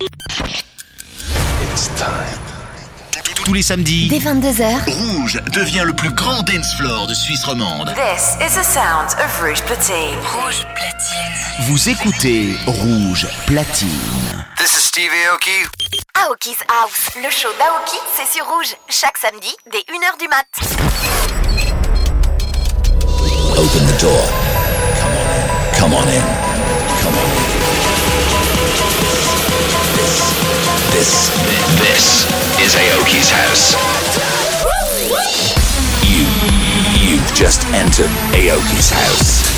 It's time. Tous les samedis, Dès 22h, Rouge devient le plus grand dance floor de Suisse romande. This is the sound of Rouge Platine. Rouge Platine. vous écoutez Rouge Platine. This is Steve Aoki. Aoki's House, le show d'Aoki, c'est sur Rouge. Chaque samedi, dès 1h du mat. Open the door. Come on in. Come on in. This, this, is Aoki's house. You, you've just entered Aoki's house.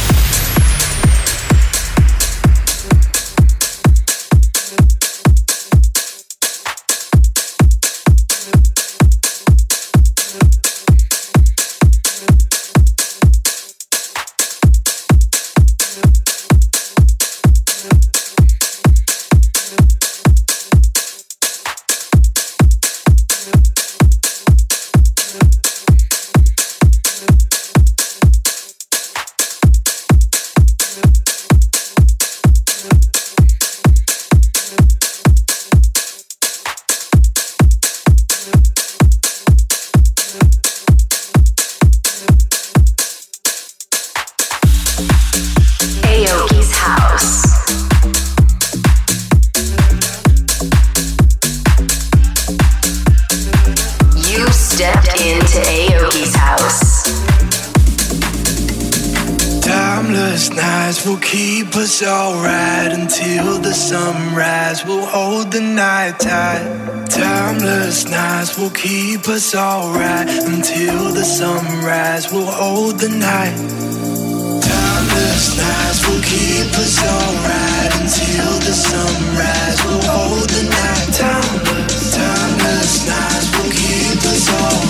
Us alright until the sunrise. We'll hold the night tight. Timeless nights will keep us alright until the sunrise. We'll hold the night. Timeless nights will keep us alright until the sunrise. We'll hold the night. Timeless, timeless nights will keep us alright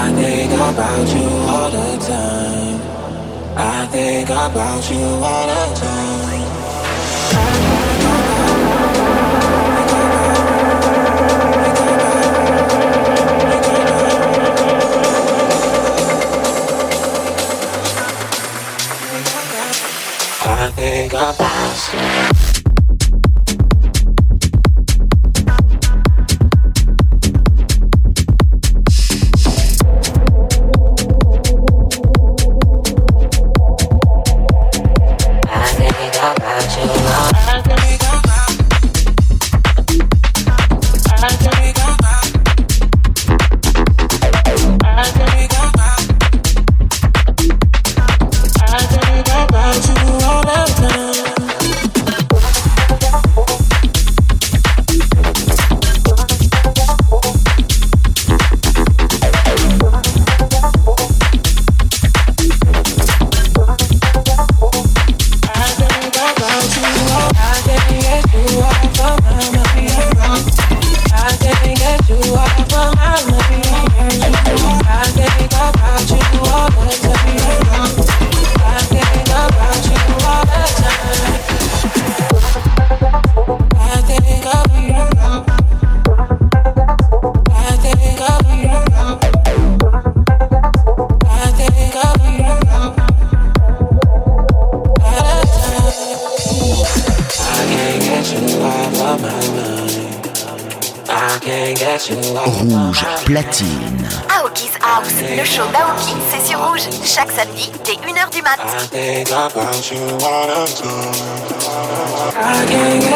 I think about you all the time. I think about you all the time. I think about you.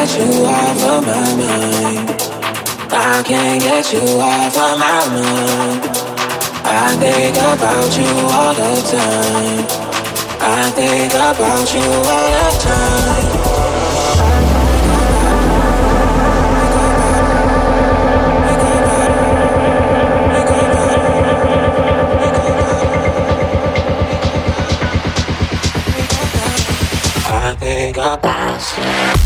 Get you off of my mind. I can't get you off of my mind. I think about you all the time. I think about you all the time. I think about you.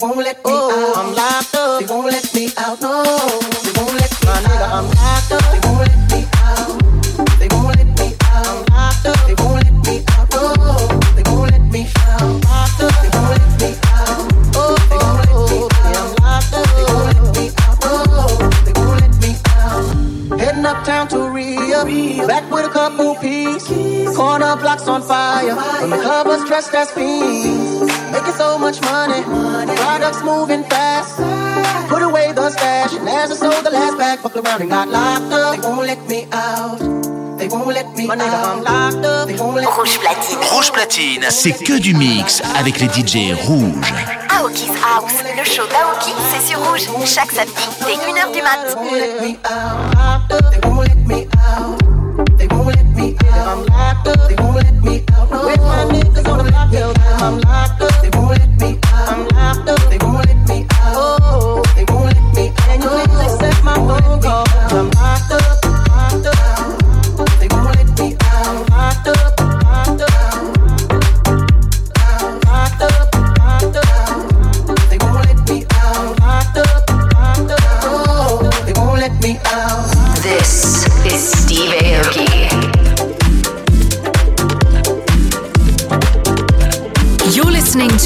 won't let me out. I'm locked up. They won't let me out. No, they won't let me My nigga, I'm locked up. They won't let me out. They won't let me out. I'm locked up. They won't let me out. No, they won't let me out. Locked up. They won't let me out. Oh, they won't let me out. I'm locked up. They won't let me out. No, they won't let me out. Heading uptown to Rio, back with a couple peas. Corner blocks on fire, and the club was dressed as fiends. running got locked up. They won't let me out. They won't let me out. Rouge platine. Rouge platine, c'est que du mix avec les DJ rouges. Aoki's House, le show d'Aoki, c'est sur Rouge. Chaque samedi, dès 1h du mat. Let me out.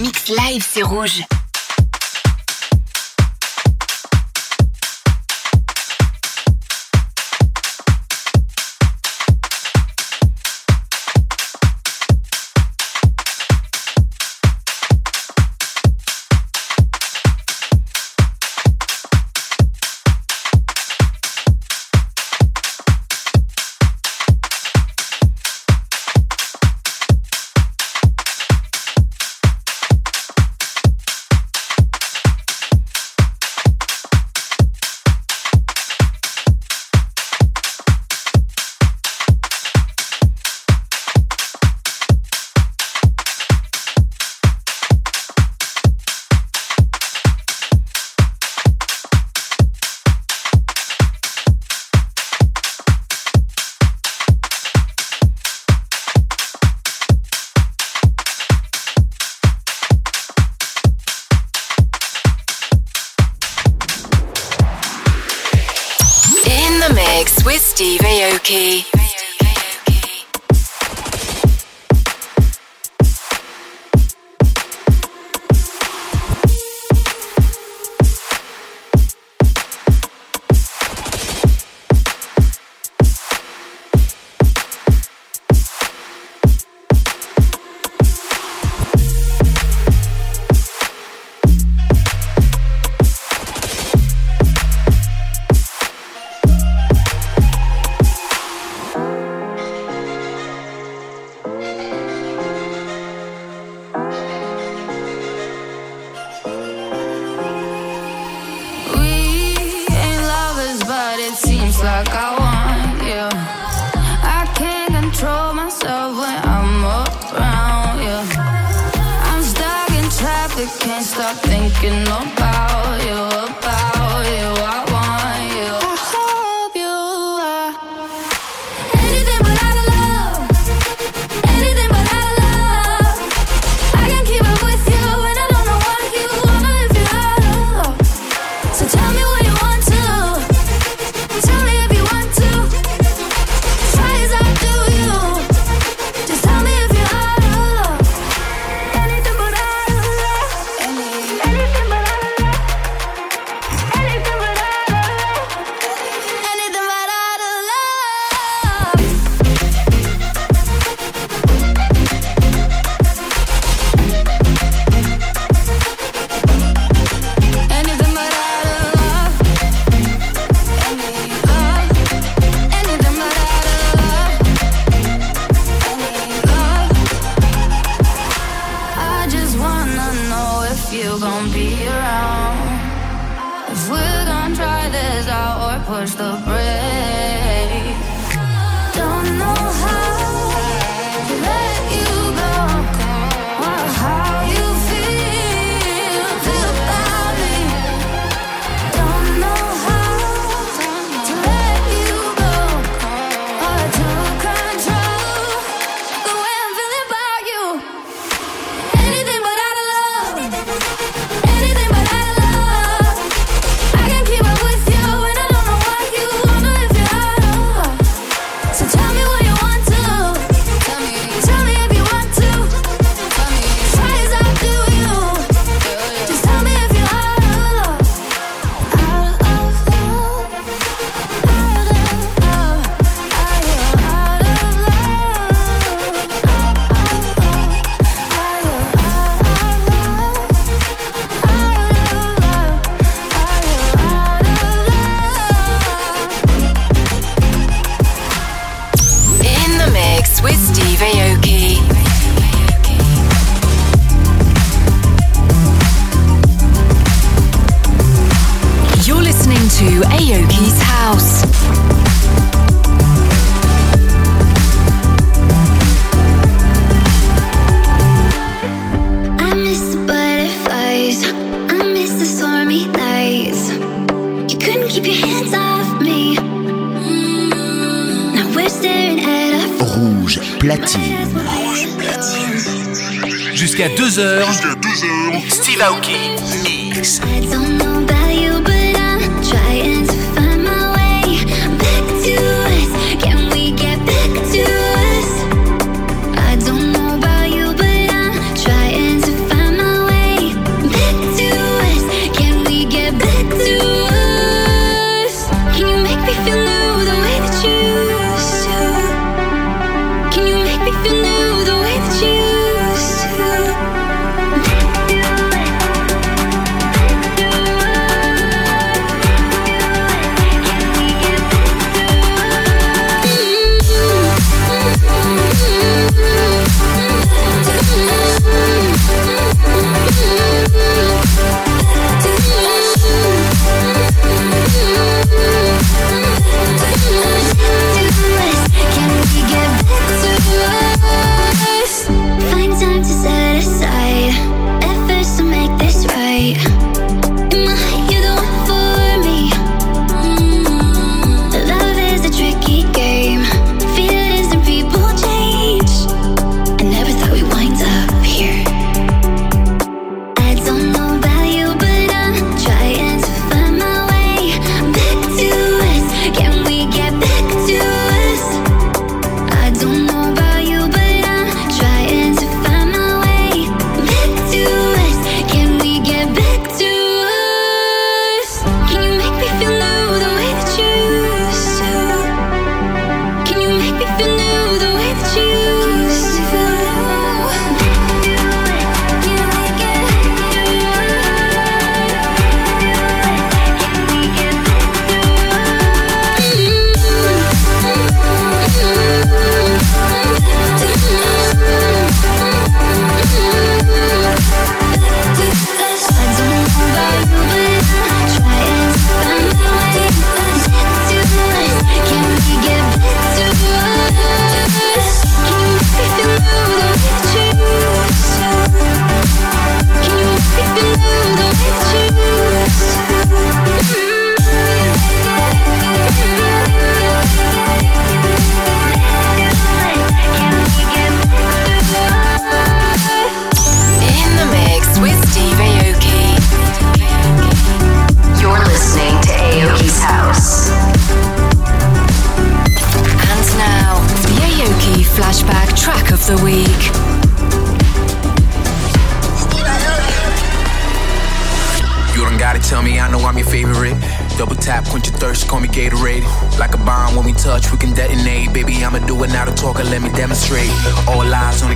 Mix live, c'est rouge. Jusqu'à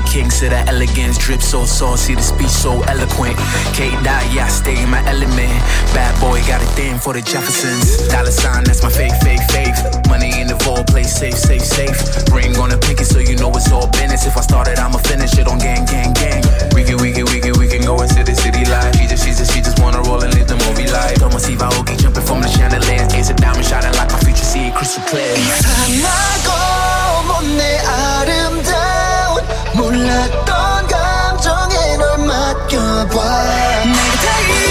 kings of the elegance. Drip so saucy, the speech so eloquent. K dot, yeah, I stay in my element. Bad boy got a thing for the Jeffersons. Dollar sign, that's my faith, faith, faith. Money in the vault, play safe, safe, safe. Ring on the pinky, so you know it's all business. If I started, I'ma finish it on gang, gang, gang. We can, we can, we can, we can go into the city life. She just, she just, she just wanna roll and live the movie life. Thomas Ivaoki jumping from the chandelier. Ace a diamond shining like my future, see it crystal clear. I'm 몰랐던 감정에 널 맡겨봐. 내가 다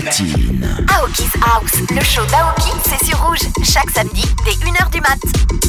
Aoki's House, le show d'Aoki, c'est sur rouge, chaque samedi dès 1h du mat.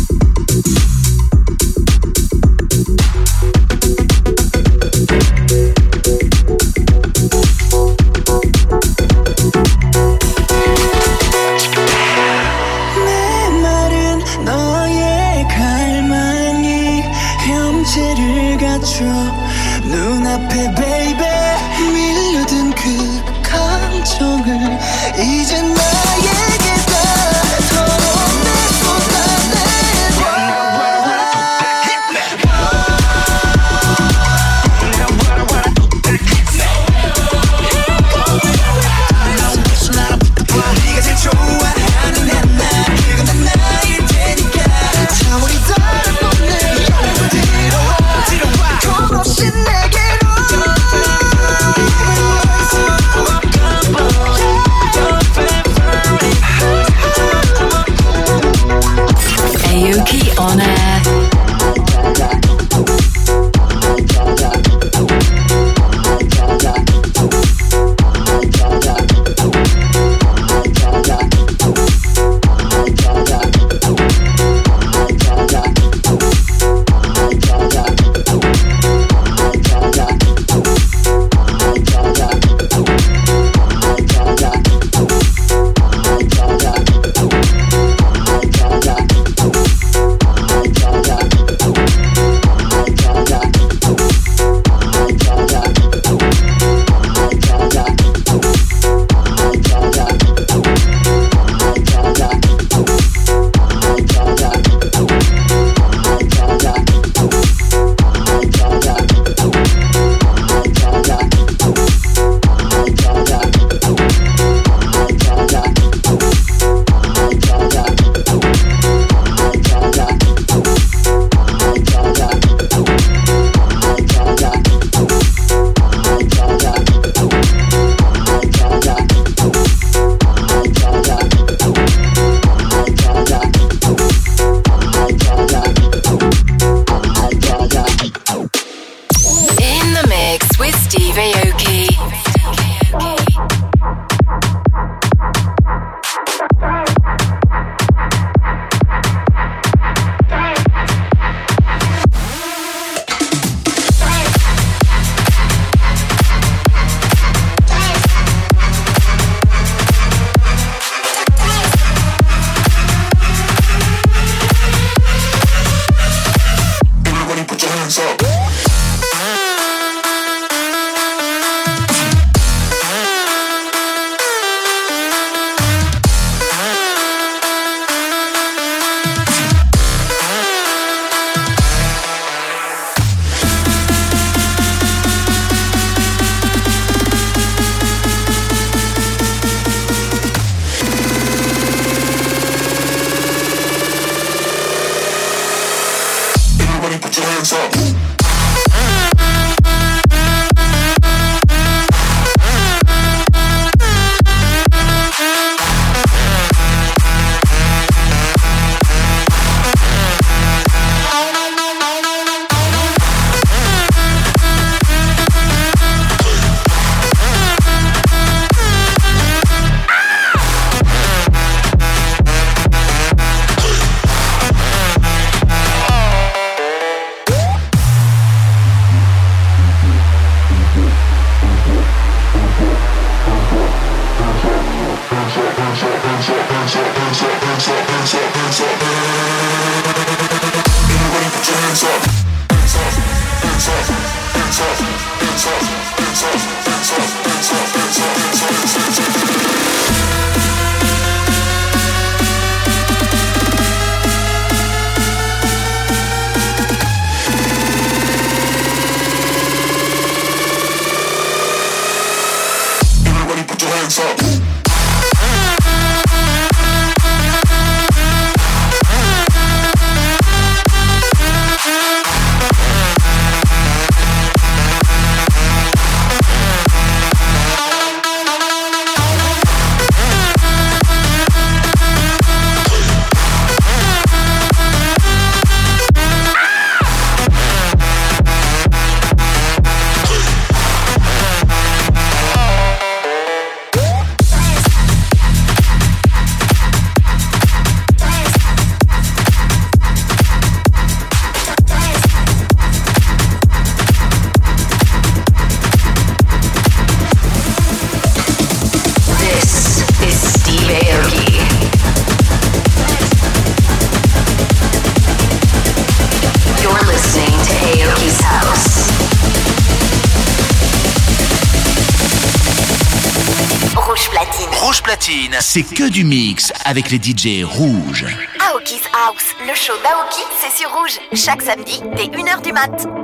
C'est que du mix avec les DJ rouges. Aoki's House, le show d'Aoki, c'est sur rouge. Chaque samedi, dès 1h du mat'.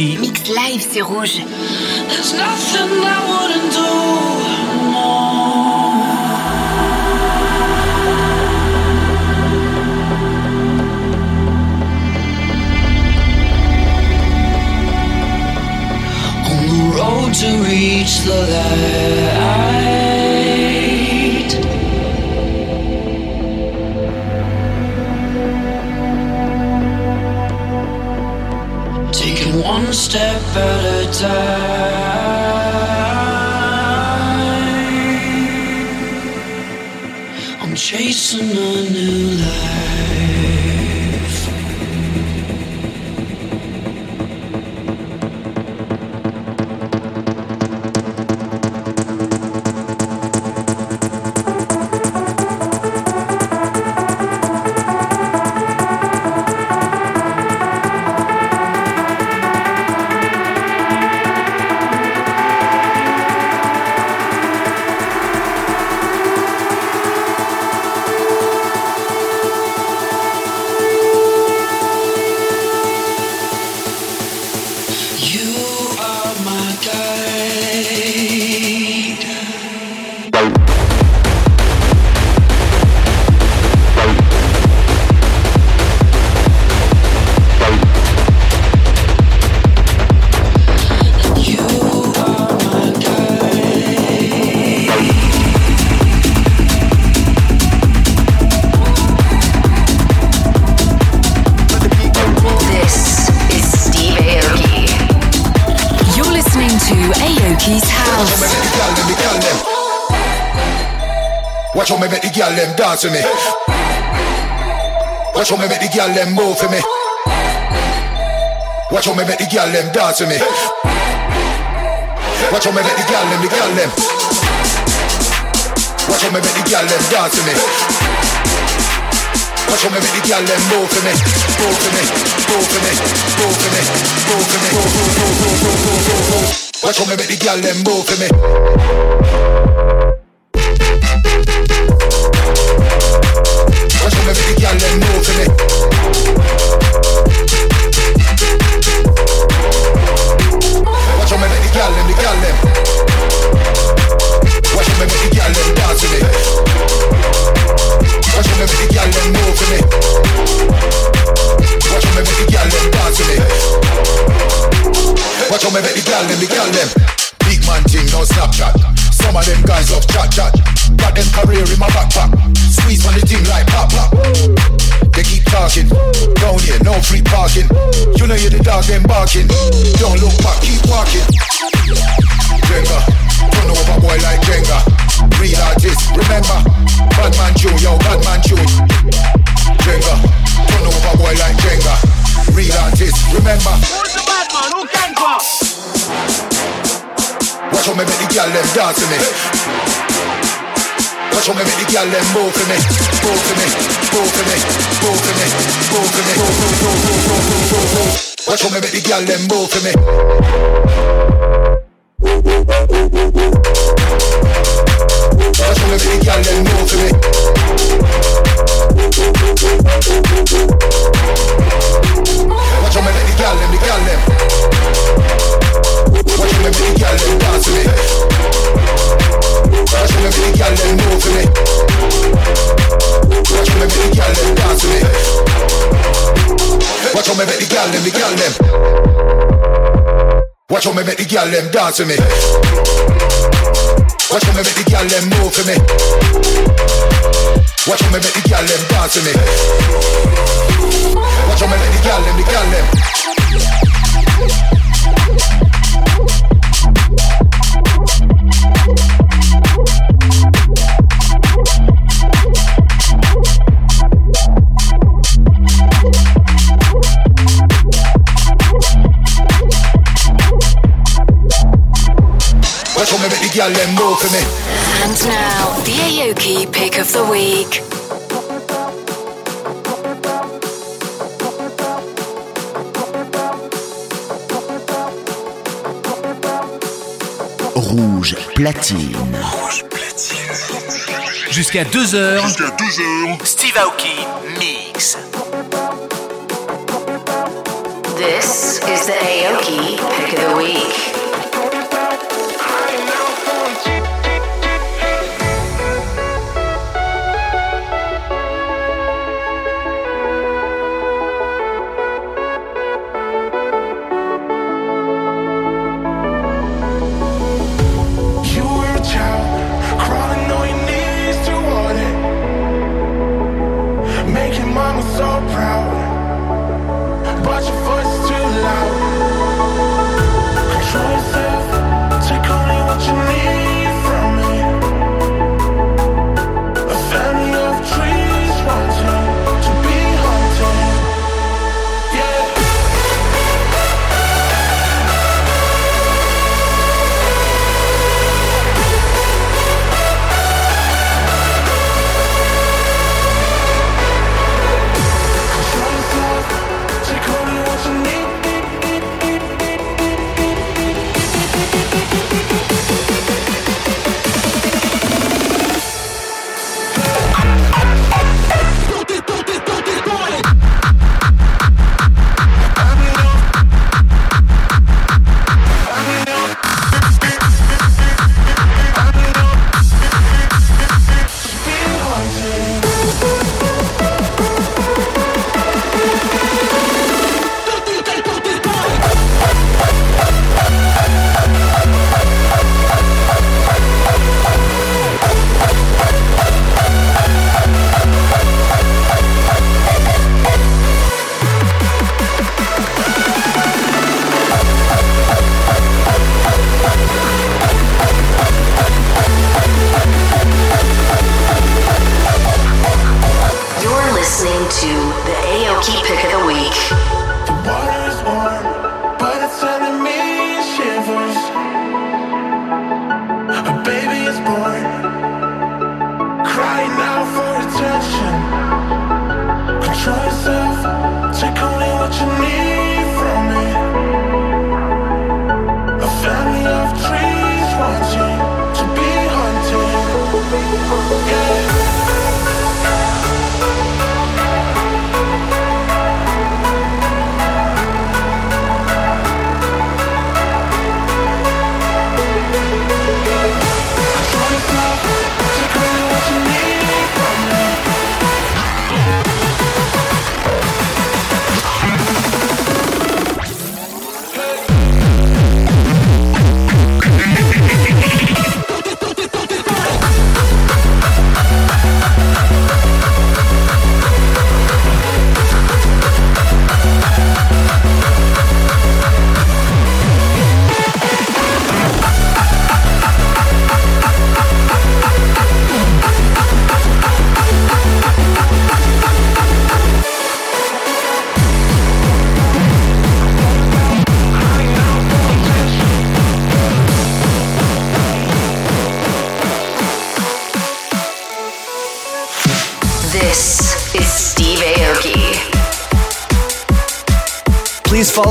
Mix live, c'est rouge. There's nothing I wouldn't do the road to reach the light. dance with me. Watch how me make the girl them move for me. Watch how me make the girl them dance with me. Watch how me make the girl them, the girl them. Watch how me make the girl them dance with me. Watch how me make the girl them move for me, move for me, move for me, move for me, move for me, move, move, move, move, move, move, move. Watch how me make the girl them move for me. Snapchat. Some of them guys love chat chat. Got them career in my backpack. Squeeze on the thing like pop pop. They keep talking. Down here, no free parking. You know you're the dog, them barking. Don't look back, keep walking. Jenga, turn over boy like Jenga. Real artist, remember. Bad man tune, yo, bad man tune. Jenga, turn over boy like Jenga. Real artist, remember. Who's the bad man? Who can go? Watch how me make the girl them dance for me. Watch how me make the girl them move for me, move for me, move for me, move for me, move for me, move, move, move, move, move, move, move, move. Me make the girl them move for me. Watch how me make the girl them move for me. Watch how me make the girl them, the girl them. Watch how me make the girl them dance for me. Watch how me make the girl them move for me. Watch how me make the girl them dance for me. Watch how me make the girl them, the girl them. Watch how me make the girl them dance for me. Watch how me make the girl them move for me. Watch how me make the girl them dance for me. Watch how me make the girl them, the girl them. Them for me. And now, the Aoki pick of the week. Rouge platine. Jusqu'à 2h. Jusqu'à 2h. Steve Aoki mix. This is the Aoki pick of the week.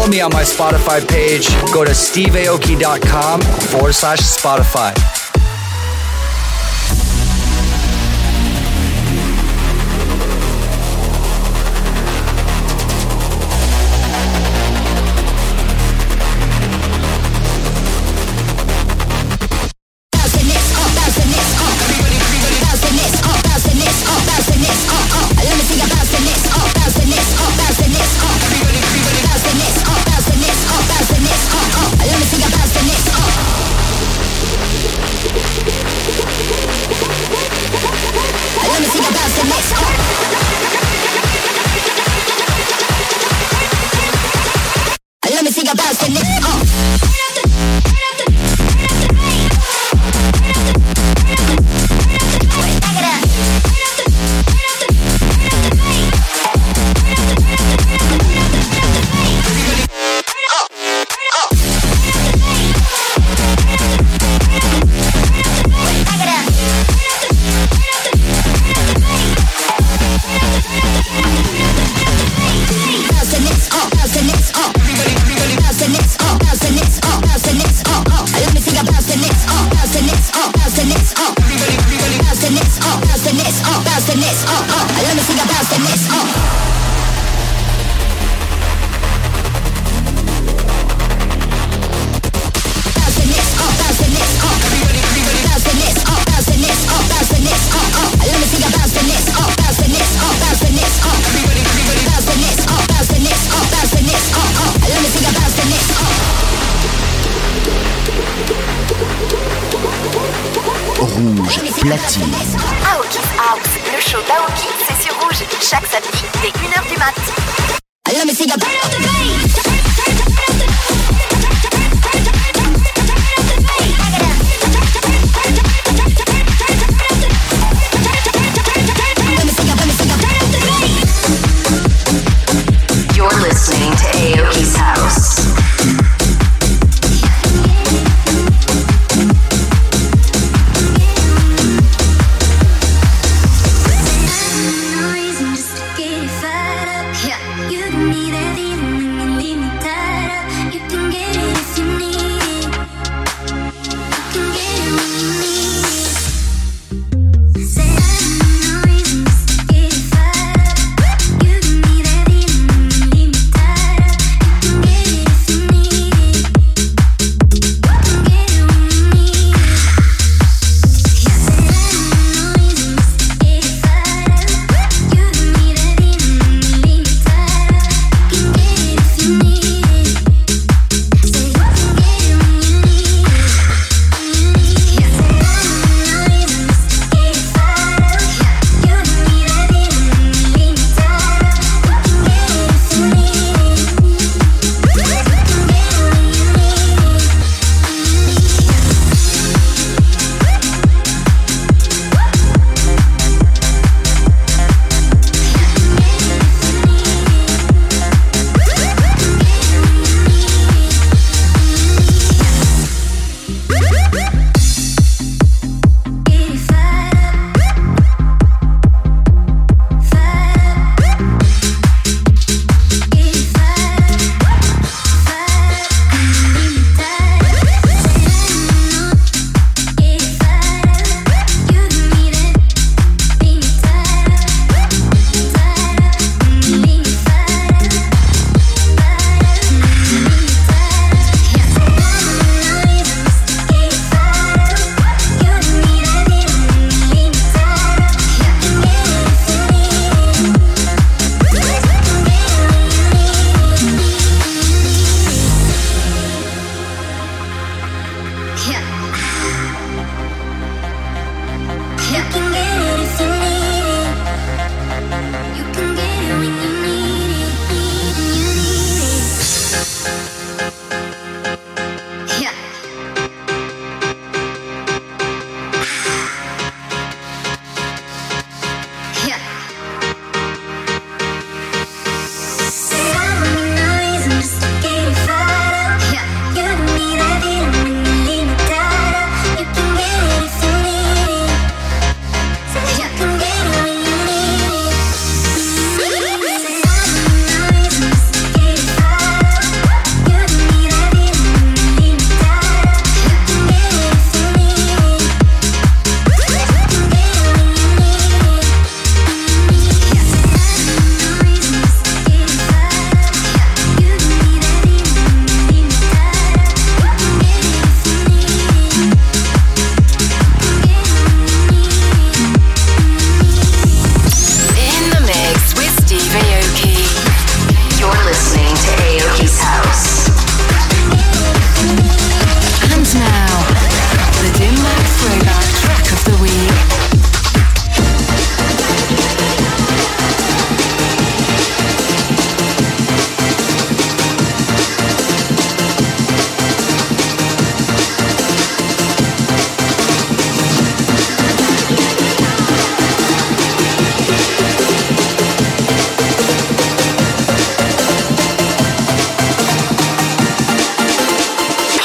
Me on my Spotify page. Go to steveaoki.com forward slash Spotify.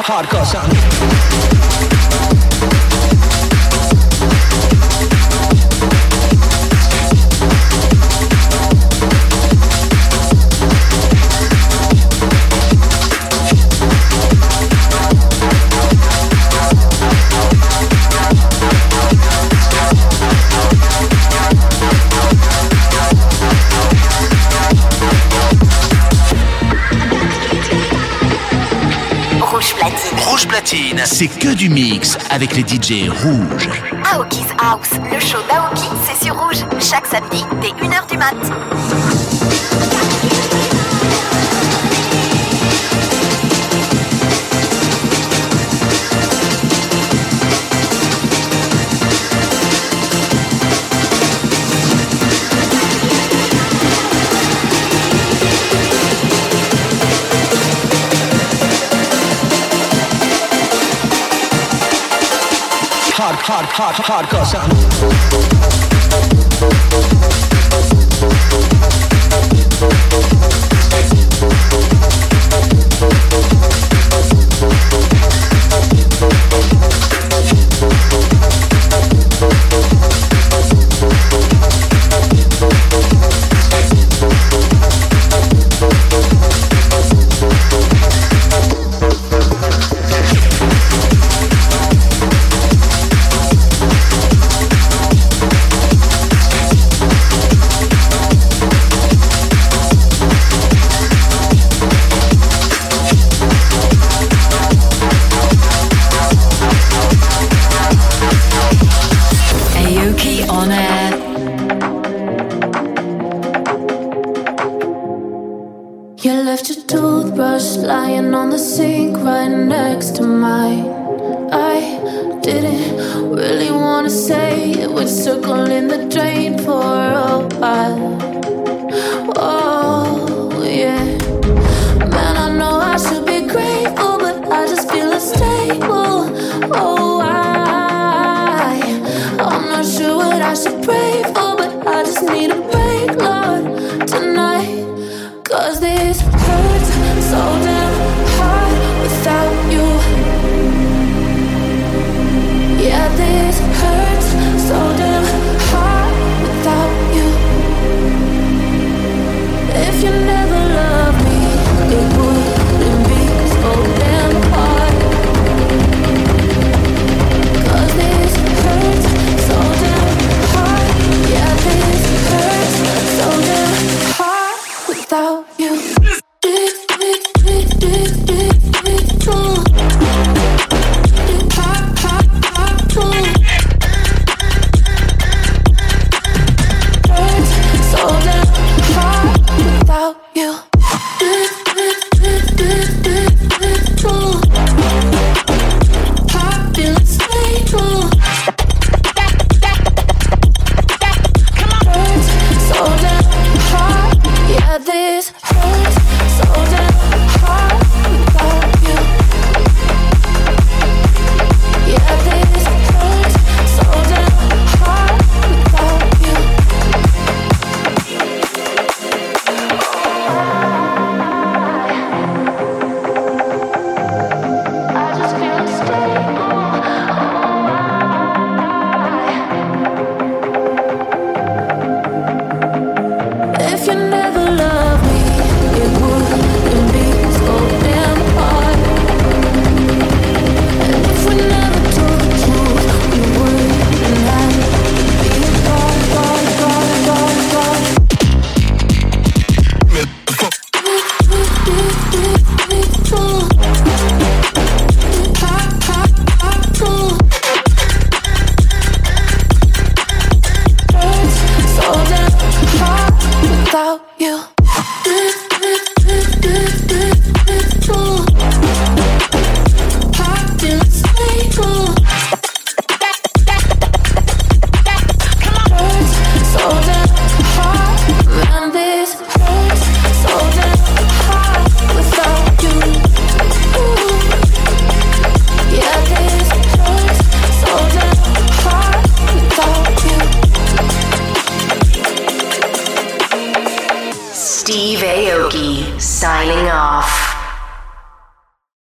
hardcore sound. C'est que du mix avec les DJ rouges. Aoki's House, le show d'Aoki, c'est sur Rouge. Chaque samedi, dès 1h du mat. Hard, hard, hard, hardcore sound.